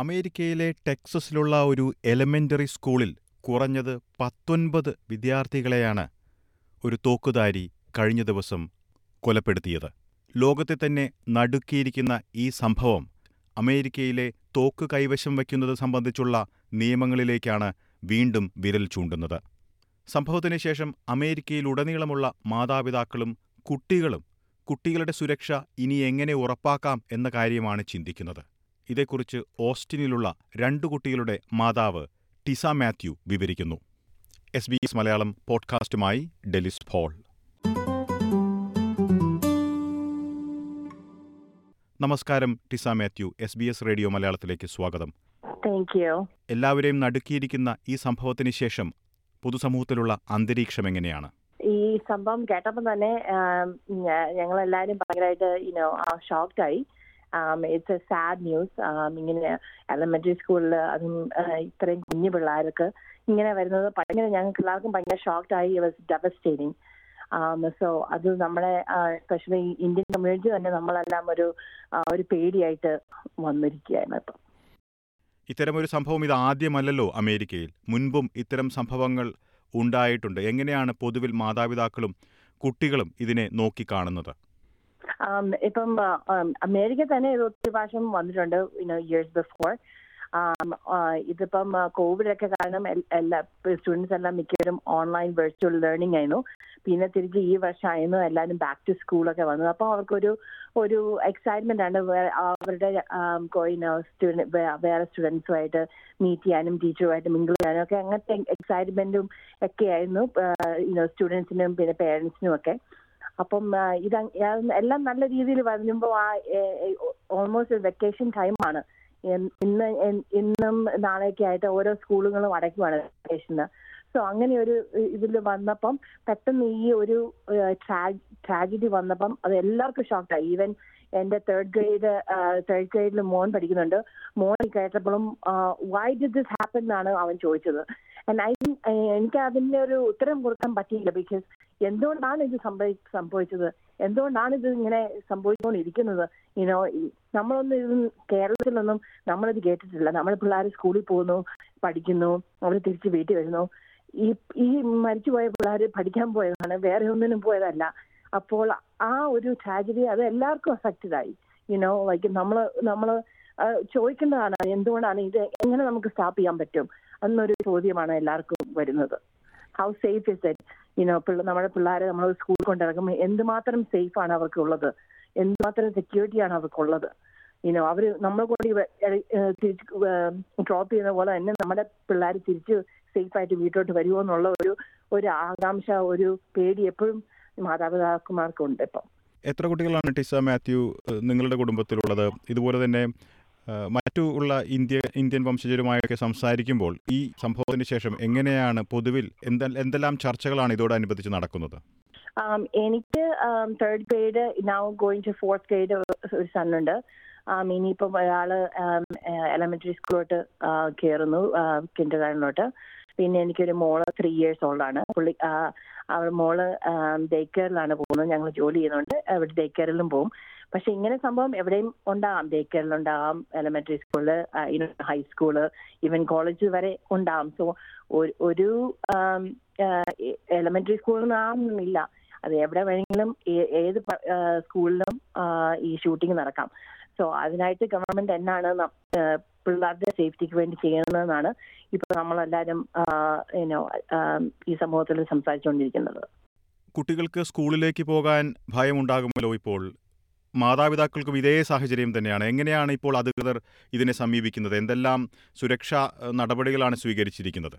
അമേരിക്കയിലെ ടെക്സസിലുള്ള ഒരു എലമെന്ററി സ്കൂളിൽ കുറഞ്ഞത് പത്തൊൻപത് വിദ്യാർത്ഥികളെയാണ് ഒരു തോക്കുധാരി കഴിഞ്ഞ ദിവസം കൊലപ്പെടുത്തിയത്. ലോകത്തെ തന്നെ നടുക്കിയിരിക്കുന്ന ഈ സംഭവം അമേരിക്കയിലെ തോക്ക് കൈവശം വയ്ക്കുന്നത് സംബന്ധിച്ചുള്ള നിയമങ്ങളിലേക്കാണ് വീണ്ടും വിരൽ ചൂണ്ടുന്നത്. സംഭവത്തിന് ശേഷം അമേരിക്കയിലുടനീളമുള്ള മാതാപിതാക്കളും കുട്ടികളും കുട്ടികളുടെ സുരക്ഷ ഇനി എങ്ങനെ ഉറപ്പാക്കാം എന്ന കാര്യമാണ് ചിന്തിക്കുന്നത്. ഇതേക്കുറിച്ച് ഓസ്റ്റിനിലുള്ള രണ്ടു കുട്ടികളുടെ മാതാവ് ടിസ മാത്യു വിവരിക്കുന്നു. എസ് ബി എസ് മലയാളം പോഡ്കാസ്റ്റുമായി ഡെലിസ് ഫോൾ നമസ്കാരം Tisa Mathew S B S radio മലയാളത്തിലേക്ക് സ്വാഗതം. എല്ലാവരെയും നടുക്കിയിരിക്കുന്ന ഈ സംഭവത്തിന് ശേഷം പൊതുസമൂഹത്തിലുള്ള അന്തരീക്ഷം എങ്ങനെയാണ്? ഈ സംഭവം കേട്ടപ്പോൾ തന്നെ ഞങ്ങൾ എല്ലാവരും ഭയങ്കരമായിട്ട് ആയി. ഇറ്റ്സ് എ സാഡ് ന്യൂസ് ഇങ്ങനെ എലമെന്ററി സ്കൂളിൽ അതും ഇത്രയും കുഞ്ഞു പിള്ളേർക്ക് ഇങ്ങനെ വരുന്നത് ഭയങ്കര ഞങ്ങൾക്ക് എല്ലാവർക്കും ഭയങ്കര ഷോക്ഡ് ആയി. വാസ് ഡെവസ്റ്റേറ്റിംഗ് സോ അത് നമ്മളെ സ്പെഷ്യലി ഇന്ത്യൻ കമ്മ്യൂണിറ്റി തന്നെ നമ്മളെല്ലാം ഒരു ഒരു പേടിയായിട്ട് വന്നിരിക്കുകയാണ് ഇപ്പം. ഇത്തരമൊരു സംഭവം ഇത് ആദ്യമല്ലല്ലോ അമേരിക്കയിൽ. മുൻപും ഇത്തരം സംഭവങ്ങൾ ഉണ്ടായിട്ടുണ്ട്. എങ്ങനെയാണ് പൊതുവിൽ മാതാപിതാക്കളും കുട്ടികളും ഇതിനെ നോക്കിക്കാണുന്നത്? ഇപ്പം അമേരിക്ക തന്നെ ഇത് ഒത്തിരി പ്രാവശ്യം വന്നിട്ടുണ്ട് ഇയേഴ്സ് ബിഫോർ ഇതിപ്പം കോവിഡ് ഒക്കെ കാരണം എല്ലാ സ്റ്റുഡൻസ് എല്ലാം മിക്കവരും ഓൺലൈൻ വെർച്വൽ ലേണിംഗ് ആയിരുന്നു. പിന്നെ തിരിച്ച് ഈ വർഷമായിരുന്നു എല്ലാവരും ബാക്ക് ടു സ്കൂളൊക്കെ വന്നത്. അപ്പോൾ അവർക്കൊരു ഒരു എക്സൈറ്റ്മെന്റ് ആണ്. അവരുടെ വേറെ സ്റ്റുഡൻസുമായിട്ട് മീറ്റ് ചെയ്യാനും ടീച്ചറുമായിട്ട് മിങ്കിൾ ചെയ്യാനും ഒക്കെ അങ്ങനത്തെ എക്സൈറ്റ്മെന്റും ഒക്കെ ആയിരുന്നു സ്റ്റുഡൻസിനും പിന്നെ പേരൻസിനും ഒക്കെ. അപ്പം ഇത് എല്ലാം നല്ല രീതിയിൽ വരുമ്പോൾ ആ ഓൾമോസ്റ്റ് വെക്കേഷൻ ടൈമാണ് ഇന്ന് ഇന്നും നാളെയൊക്കെ ആയിട്ട് ഓരോ സ്കൂളുകളും അടയ്ക്കുവാണ് വെക്കേഷന് സോ അങ്ങനെ ഒരു ഇതിൽ വന്നപ്പം പെട്ടെന്ന് ഈ ഒരു ട്രാജഡി വന്നപ്പം അത് എല്ലാവർക്കും ഷോക്കായി ഈവൻ എന്റെ തേർഡ് ഗ്രേഡ് തേർഡ് ഗ്രേഡിൽ മോൻ പഠിക്കുന്നുണ്ട്. മോൻ കേട്ടപ്പോഴും വൈ ഡിഡ് ദിസ് ഹാപ്പൻ എന്നാണ് അവൻ ചോദിച്ചത്. ഐ എനിക്ക് അതിന്റെ ഒരു ഉത്തരം കൊടുക്കാൻ പറ്റിയില്ല ബിക്കോസ് എന്തുകൊണ്ടാണ് ഇത് സംഭവി സംഭവിച്ചത്? എന്തുകൊണ്ടാണ് ഇത് ഇങ്ങനെ സംഭവിച്ചുകൊണ്ടിരിക്കുന്നത് ഇനോ നമ്മളൊന്നും ഇത് കേരളത്തിലൊന്നും നമ്മളിത് കേട്ടിട്ടില്ല. നമ്മൾ പിള്ളേർ സ്കൂളിൽ പോകുന്നു പഠിക്കുന്നു അവർ തിരിച്ച് വീട്ടിൽ വരുന്നു. ഈ ഈ മരിച്ചുപോയ പിള്ളേർ പഠിക്കാൻ പോയതാണ് വേറെ ഒന്നിനും പോയതല്ല. അപ്പോൾ ആ ഒരു ട്രാജഡി അത് എല്ലാവർക്കും അഫക്റ്റഡ് ആയി. യുനോ ലൈക്ക് നമ്മൾ നമ്മൾ ചോദിക്കേണ്ടതാണ് എന്തുകൊണ്ടാണ് ഇത് എങ്ങനെ നമുക്ക് സ്റ്റോപ്പ് ചെയ്യാൻ പറ്റും? എന്നൊരു ചോദ്യമാണ് എല്ലാവർക്കും വരുന്നത്. How safe is it you know നമ്മുടെ പിള്ളേരെ നമ്മൾ സ്കൂളിൽ കൊണ്ടിറക്കുമ്പോൾ എന്തുമാത്രം സേഫ് ആണ് അവർക്കുള്ളത്? എന്തുമാത്രം സെക്യൂരിറ്റിയാണ് അവർക്കുള്ളത്? ഇനോ അവർ നമ്മളെ കൂടി തിരിച്ച് ഡ്രോപ്പ് ചെയ്യുന്ന പോലെ തന്നെ നമ്മുടെ പിള്ളേർ തിരിച്ച് സേഫ് ആയിട്ട് വീട്ടിലോട്ട് വരുമോ എന്നുള്ള ഒരു ഒരു ആകാംക്ഷ ഒരു പേടി എപ്പോഴും മാതാപിതാക്കന്മാർക്കുണ്ട് ഇപ്പം. എത്ര കുട്ടികളാണ് ടിസ മാത്യു നിങ്ങളുടെ കുടുംബത്തിലുള്ളത്? ഇതുപോലെ തന്നെ മറ്റു ഉള്ള ഇന്ത്യ ഇന്ത്യൻ വംശജരുമായൊക്കെ സംസാരിക്കുമ്പോൾ ഈ സംഭവത്തിന് ശേഷം എങ്ങനെയാണ് പൊതുവിൽ എന്തെല്ലാം ചർച്ചകളാണ് ഇതോടനുബന്ധിച്ച് നടക്കുന്നത്? എനിക്ക് third grade now going to fourth grade ഒരു സണ്ണുണ്ട്. ഇനിയിപ്പം ഒരാൾ എലമെന്ററി സ്കൂളിലോട്ട് കയറുന്നു കിൻഡർ ഗാർഡനിലോട്ട് പിന്നെ എനിക്കൊരു മോൾ ത്രീ ഇയേഴ്സ് ഓൾഡാണ് പുള്ളി അവൾ മോൾ ഡേ കെയറിലാണ് പോകുന്നത് ഞങ്ങൾ ജോലി ചെയ്യുന്നുണ്ട്. അവിടെ ഡേ കെയറിലും പോകും. പക്ഷെ ഇങ്ങനെ സംഭവം എവിടെയും ഉണ്ടാകാം day കെയറിലുണ്ടാകാം elementary school high school even college വരെ ഉണ്ടാകാം സോ ഒരു എലമെന്ററി സ്കൂളിൽ നിന്നാകുന്നില്ല അത് എവിടെ വേണമെങ്കിലും ഏത് സ്കൂളിലും ഈ ഷൂട്ടിംഗ് നടക്കാം. സോ അതിനായിട്ട് ഗവൺമെന്റ് എന്നാണ് പിള്ളേരുടെ സേഫ്റ്റിക്ക് വേണ്ടി ചെയ്യണമെന്നാണ് ഇപ്പൊ നമ്മളെല്ലാവരും ഈ സമൂഹത്തിൽ സംസാരിച്ചുകൊണ്ടിരിക്കുന്നത്. കുട്ടികൾക്ക് സ്കൂളിലേക്ക് പോകാൻ ഭയമുണ്ടാകുമല്ലോ ഇപ്പോൾ? മാതാപിതാക്കൾക്കും ഇതേ സാഹചര്യം തന്നെയാണ്. എങ്ങനെയാണ് ഇപ്പോൾ അധികൃതർ ഇതിനെ സമീപിക്കുന്നത്? എന്തെല്ലാം സുരക്ഷാ നടപടികളാണ് സ്വീകരിച്ചിരിക്കുന്നത്?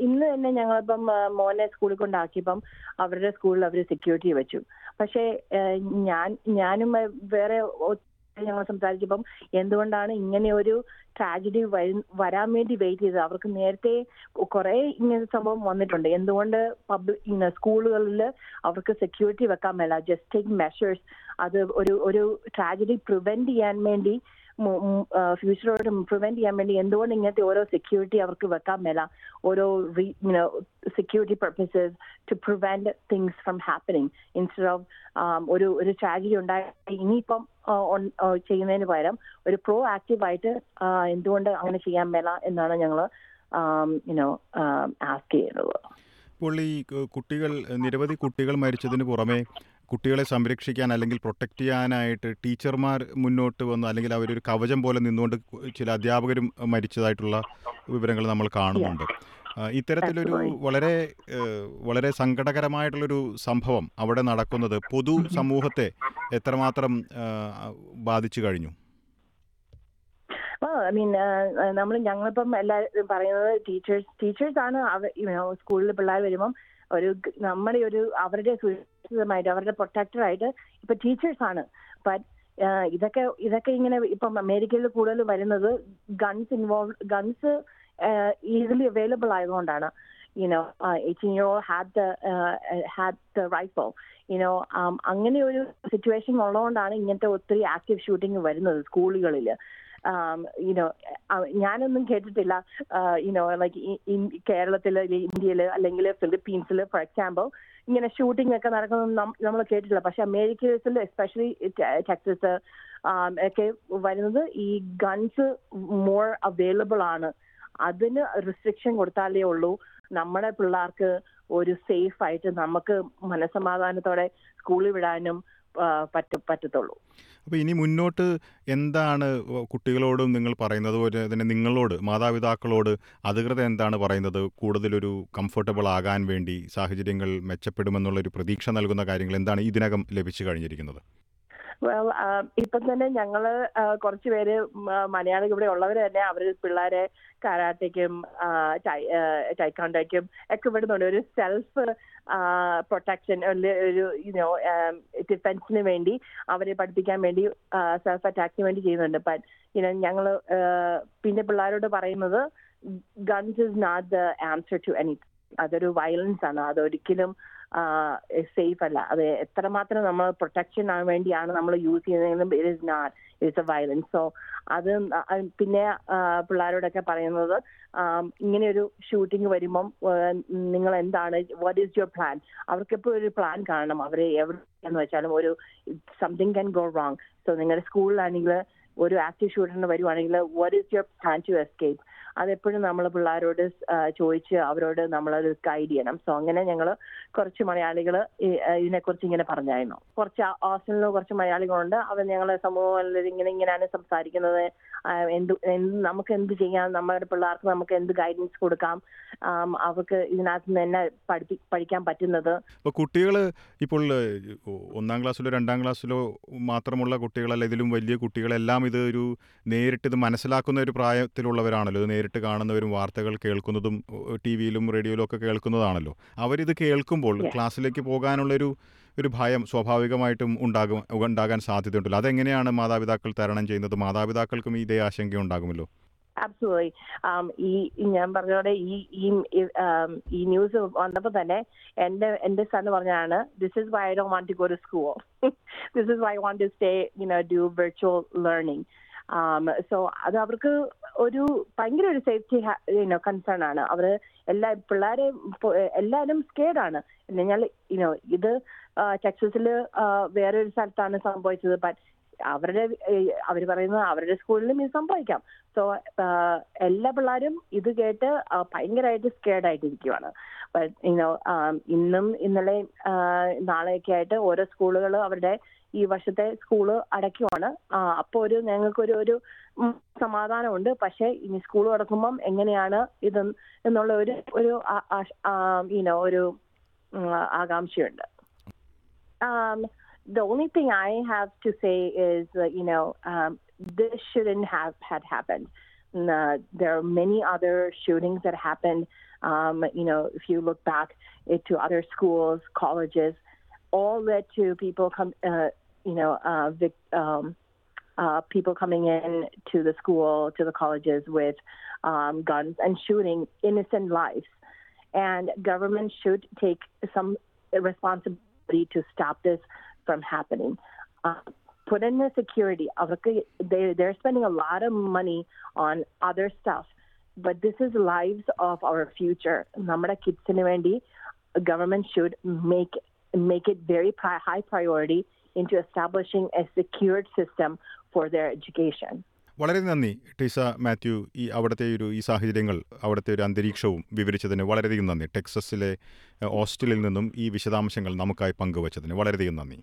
ഇന്ന് തന്നെ ഞങ്ങളിപ്പം മോനെ സ്കൂളിൽ കൊണ്ടാക്കിയപ്പം അവരുടെ സ്കൂളിൽ അവർ സെക്യൂരിറ്റി വെച്ചു. പക്ഷേ ഞാൻ ഞാനും വേറെ ഞങ്ങൾ സംസാരിച്ചപ്പം എന്തുകൊണ്ടാണ് ഇങ്ങനെ ഒരു ട്രാജഡി വരാൻ വേണ്ടി വെയിറ്റ് ചെയ്തത്? അവർക്ക് നേരത്തെ കുറെ ഇങ്ങനെ സംഭവം വന്നിട്ടുണ്ട്. എന്തുകൊണ്ട് പബ്ലിക് സ്കൂളുകളിൽ അവർക്ക് സെക്യൂരിറ്റി വെക്കാൻ മേല? ജസ്റ്റ് ടേക്ക് മെഷേഴ്സ് അത് ഒരു ഒരു ട്രാജഡി പ്രിവെന്റ് ചെയ്യാൻ വേണ്ടി ഫ്യൂച്ചറോട് പ്രിവെന്റ് ചെയ്യാൻ വേണ്ടി എന്തുകൊണ്ട് ഇങ്ങനത്തെ ഓരോ സെക്യൂരിറ്റി അവർക്ക് വെക്കാൻ മേല? ഓരോ security purposes to prevent things from happening instead of ഒരു ഒരു ട്രാജഡി ഉണ്ടായി ഇനിയിപ്പം ചെയ്യുന്നതിന് പകരം ഒരു പ്രോ ആക്റ്റീവായിട്ട് എന്തുകൊണ്ട് അങ്ങനെ ചെയ്യാൻ മേല എന്നാണ് ഞങ്ങൾ യുനോ ആസ്ക് ചെയ്യുന്നത്. ഇപ്പോൾ ഈ കുട്ടികൾ നിരവധി കുട്ടികൾ മരിച്ചതിന് പുറമെ കുട്ടികളെ സംരക്ഷിക്കാൻ അല്ലെങ്കിൽ പ്രൊട്ടക്റ്റ് ചെയ്യാനായിട്ട് ടീച്ചർമാർ മുന്നോട്ട് വന്നു. അല്ലെങ്കിൽ അവരൊരു കവചം പോലെ നിന്നുകൊണ്ട് ചില അധ്യാപകരും മരിച്ചതായിട്ടുള്ള വിവരങ്ങൾ നമ്മൾ കാണുന്നുണ്ട്. ഇത്തരത്തിലൊരു വളരെ വളരെ സങ്കടകരമായിട്ടുള്ളൊരു സംഭവം അവിടെ നടക്കുന്നത് പൊതു സമൂഹത്തെ എത്രമാത്രം ബാധിച്ചു കഴിഞ്ഞു? ഐ മീൻ നമ്മൾ ഞങ്ങളിപ്പം എല്ലാവരും പറയുന്നത് ടീച്ചേഴ്സ് ടീച്ചേഴ്സ് ആണ് സ്കൂളിൽ പിള്ളേർ വരുമ്പം ഒരു നമ്മുടെ ഒരു അവരുടെ സുരക്ഷിതമായിട്ട് അവരുടെ പ്രൊട്ടക്ടറായിട്ട് ഇപ്പൊ ടീച്ചേഴ്സ് ആണ്. ബട്ട് ഇതൊക്കെ ഇതൊക്കെ ഇങ്ങനെ ഇപ്പം അമേരിക്കയിൽ കൂടുതൽ വരുന്നത് guns involve guns easily available ആയതുകൊണ്ടാണ്. You know eighteen year all had the had the rifle you know അങ്ങനെ ഒരു സിറ്റുവേഷൻ ഉള്ളതുകൊണ്ടാണ് ഇങ്ങനത്തെ ഒത്തിരി ആക്റ്റീവ് ഷൂട്ടിംഗ് വരുന്നത് സ്കൂളുകളിൽ യുനോ ഞാനൊന്നും കേട്ടിട്ടില്ല. യുനോ ലൈക്ക് കേരളത്തിൽ ഇന്ത്യയിൽ അല്ലെങ്കിൽ ഫിലിപ്പീൻസിൽ ഫോർ എക്സാമ്പിൾ ഇങ്ങനെ ഷൂട്ടിംഗ് ഒക്കെ നടക്കുന്നത് നമ്മൾ കേട്ടിട്ടില്ല. പക്ഷെ അമേരിക്കയിൽ എസ്പെഷ്യലി ടെക്സസ് ഒക്കെ വരുന്നത് ഈ ഗൺസ് മോർ അവൈലബിൾ ആണ്. അതിന് റെസ്ട്രിക്ഷൻ കൊടുത്താലേ ഉള്ളൂ. നമ്മുടെ പിള്ളേർക്ക് ഒരു സേഫ് ആയിട്ട് നമുക്ക് മനസമാധാനത്തോടെ സ്കൂളിൽ വിടാനും പറ്റ പറ്റത്തുള്ളൂ. അപ്പോൾ ഇനി മുന്നോട്ട് എന്താണ് കുട്ടികളോടും നിങ്ങൾ പറയുന്നത്? പോലെ തന്നെ നിങ്ങളോട് മാതാപിതാക്കളോട് അധികൃതർ എന്താണ് പറയുന്നത്? കൂടുതലൊരു കംഫർട്ടബിൾ ആകാൻ വേണ്ടി സാഹചര്യങ്ങൾ മെച്ചപ്പെടുമെന്നുള്ളൊരു പ്രതീക്ഷ നൽകുന്ന കാര്യങ്ങൾ എന്താണ് ഇതിനകം ലഭിച്ചു കഴിഞ്ഞിരിക്കുന്നത്? വെൽ ഇപ്പം തന്നെ ഞങ്ങൾ കുറച്ച് പേര് മലയാളികൾ ഇവിടെ ഉള്ളവർ തന്നെ അവർ പിള്ളേരെ കരാട്ടയ്ക്കും ടൈക്കോണ്ടയ്ക്കും ഒക്കെ വിടുന്നുണ്ട് ഒരു സെൽഫ് പ്രൊട്ടക്ഷൻ ഒരു യുനോ ഡിഫൻസിന് വേണ്ടി അവരെ പഠിപ്പിക്കാൻ വേണ്ടി സെൽഫ് അറ്റാക്കിന് വേണ്ടി ചെയ്യുന്നുണ്ട്. ബട്ട് ഞങ്ങൾ പിന്നെ പിള്ളേരോട് പറയുന്നത് guns is not the answer to any അതൊരു വയലൻസ് ആണ്. അതൊരിക്കലും സേഫ് അല്ല. അത് എത്രമാത്രം നമ്മൾ പ്രൊട്ടക്ഷൻ വേണ്ടിയാണ് നമ്മൾ use ചെയ്യുന്നതെങ്കിലും it is not it's a violence so അത് പിന്നെ പിള്ളേരോടൊക്കെ പറയുന്നത് ഇങ്ങനെ ഒരു ഷൂട്ടിംഗ് വരുമ്പം നിങ്ങൾ എന്താണ് വാട്ട് ഈസ് യുവർ പ്ലാൻ അവർക്ക് എപ്പോഴും ഒരു പ്ലാൻ കാണണം. അവരെ എവിടെയെന്ന് വെച്ചാലും ഒരു something can go wrong so നിങ്ങളുടെ സ്കൂളിലാണെങ്കിൽ ഒരു ആക്റ്റീവ് ഷൂട്ടറിന് വരുവാണെങ്കിൽ what is your plan to escape അതെപ്പോഴും നമ്മൾ പിള്ളേരോട് ചോദിച്ച് അവരോട് നമ്മളത് ഗൈഡ് ചെയ്യണം. സോ അങ്ങനെ ഞങ്ങൾ കുറച്ച് മലയാളികൾ ഇതിനെക്കുറിച്ച് ഇങ്ങനെ പറഞ്ഞായിരുന്നു. കുറച്ച് ഹോസ്റ്റലിൽ കുറച്ച് മലയാളികളുണ്ട്. അവർ ഞങ്ങളെ സമൂഹത്തിൽ ഇങ്ങനെ ഇങ്ങനെയാണ് സംസാരിക്കുന്നത്. എന്ത് എന്ത് നമുക്ക് എന്ത് ചെയ്യാം? നമ്മുടെ പിള്ളേർക്ക് നമുക്ക് എന്ത് ഗൈഡൻസ് കൊടുക്കാം? അവർക്ക് ഇതിനകത്ത് നിന്ന് തന്നെ പഠിപ്പി പഠിക്കാൻ പറ്റുന്നത്. ഇപ്പോൾ കുട്ടികൾ ഇപ്പോൾ ഒന്നാം ക്ലാസ്സിലോ രണ്ടാം ക്ലാസ്സിലോ മാത്രമുള്ള കുട്ടികളല്ല ഇതിലും വലിയ കുട്ടികളെല്ലാം ഇത് ഒരു നേരിട്ട് ഇത് മനസ്സിലാക്കുന്ന ഒരു പ്രായത്തിലുള്ളവരാണല്ലോ ഇത് കാണുന്നവരും വാർത്തകൾ കേൾക്കുന്നതും ടി വിയിലും റേഡിയോയിലും ഒക്കെ കേൾക്കുന്നതാണല്ലോ. അവരിത് കേൾക്കുമ്പോൾ ക്ലാസ്സിലേക്ക് പോകാനുള്ളൊരു ഒരു ഭയം സ്വാഭാവികമായിട്ടും ഉണ്ടാകും ഉണ്ടാകാൻ സാധ്യതയുണ്ടല്ലോ. അതെങ്ങനെയാണ് മാതാപിതാക്കൾ തരണം ചെയ്യുന്നത്? മാതാപിതാക്കൾക്കും ഇതേ ആശങ്ക ഉണ്ടാകുമല്ലോ? അബ്സോളി ഈ ഞാൻ പറഞ്ഞോടെ ഈ ഈ ഈ ന്യൂസ് വന്നപ്പോൾ തന്നെ എന്റെ എന്റെ സൺ പറഞ്ഞാണ് this is why I don't want to go to school this is why want to stay you know do virtual learning so അത് അവർക്ക് ഒരു ഭയങ്കര ഒരു സേഫ്റ്റി യുനോ കൺസേൺ ആണ്. അവർ എല്ലാ പിള്ളേരെ എല്ലാവരും സ്കേഡാണ് എന്നാൽ യുനോ ഇത് ടെക്സസിൽ വേറൊരു സ്ഥലത്താണ് സംഭവിച്ചത്. ബട്ട് അവരുടെ അവർ പറയുന്നത് അവരുടെ സ്കൂളിലും ഇത് സംഭവിക്കാം. സോ എല്ലാ പിള്ളേരും ഇത് കേട്ട് ഭയങ്കരമായിട്ട് സ്കേഡ് ആയിട്ടിരിക്കുവാണ്. യുനോ ഇന്നും ഇന്നലെ നാളെയൊക്കെ ആയിട്ട് ഓരോ സ്കൂളുകൾ അവരുടെ ഈ വർഷത്തെ സ്കൂൾ അടയ്ക്കുവാണ്. അപ്പോൾ ഒരു ഞങ്ങൾക്കൊരു ഒരു സമാധാനമുണ്ട് പക്ഷെ ഇനി സ്കൂൾ അടക്കുമ്പം എങ്ങനെയാണ് ഇത് എന്നുള്ള ഒരു ഒരു യുനോ ഒരു ആകാംക്ഷയുണ്ട് the only thing I have to say is, uh, you know, um, this shouldn't have had happened. Uh, there are many other shootings that happened. Um, you know, if you look back to other schools, colleges, all led to people come, uh, you know, vic- um, people coming in to the school, to the colleges with um, guns and shooting innocent lives. And government should take some responsibility to stop this from happening. Uh, put in the security. അവർക്ക് they they're spending a lot of money on other stuff. But this is lives of our future. നമ്മുടെ കിഡ്സിന് വേണ്ടി government should make make it very pri- high priority into establishing a secured system for their education. വളരെ നന്ദി ടീസ മാത്യു ഈ അവിടുത്തെ ഒരു ഈ സാഹചര്യങ്ങൾ അവിടുത്തെ ഒരു അന്തരീക്ഷവും വിവരിച്ചതിന് വളരെയധികം നന്ദി ടെക്സസിലെ ഹോസ്റ്റലിൽ നിന്നും ഈ വിശദാംശങ്ങൾ നമുക്കായി പങ്കുവച്ചതിന് വളരെയധികം നന്ദി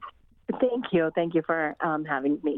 Thank you. Thank you for um, having me.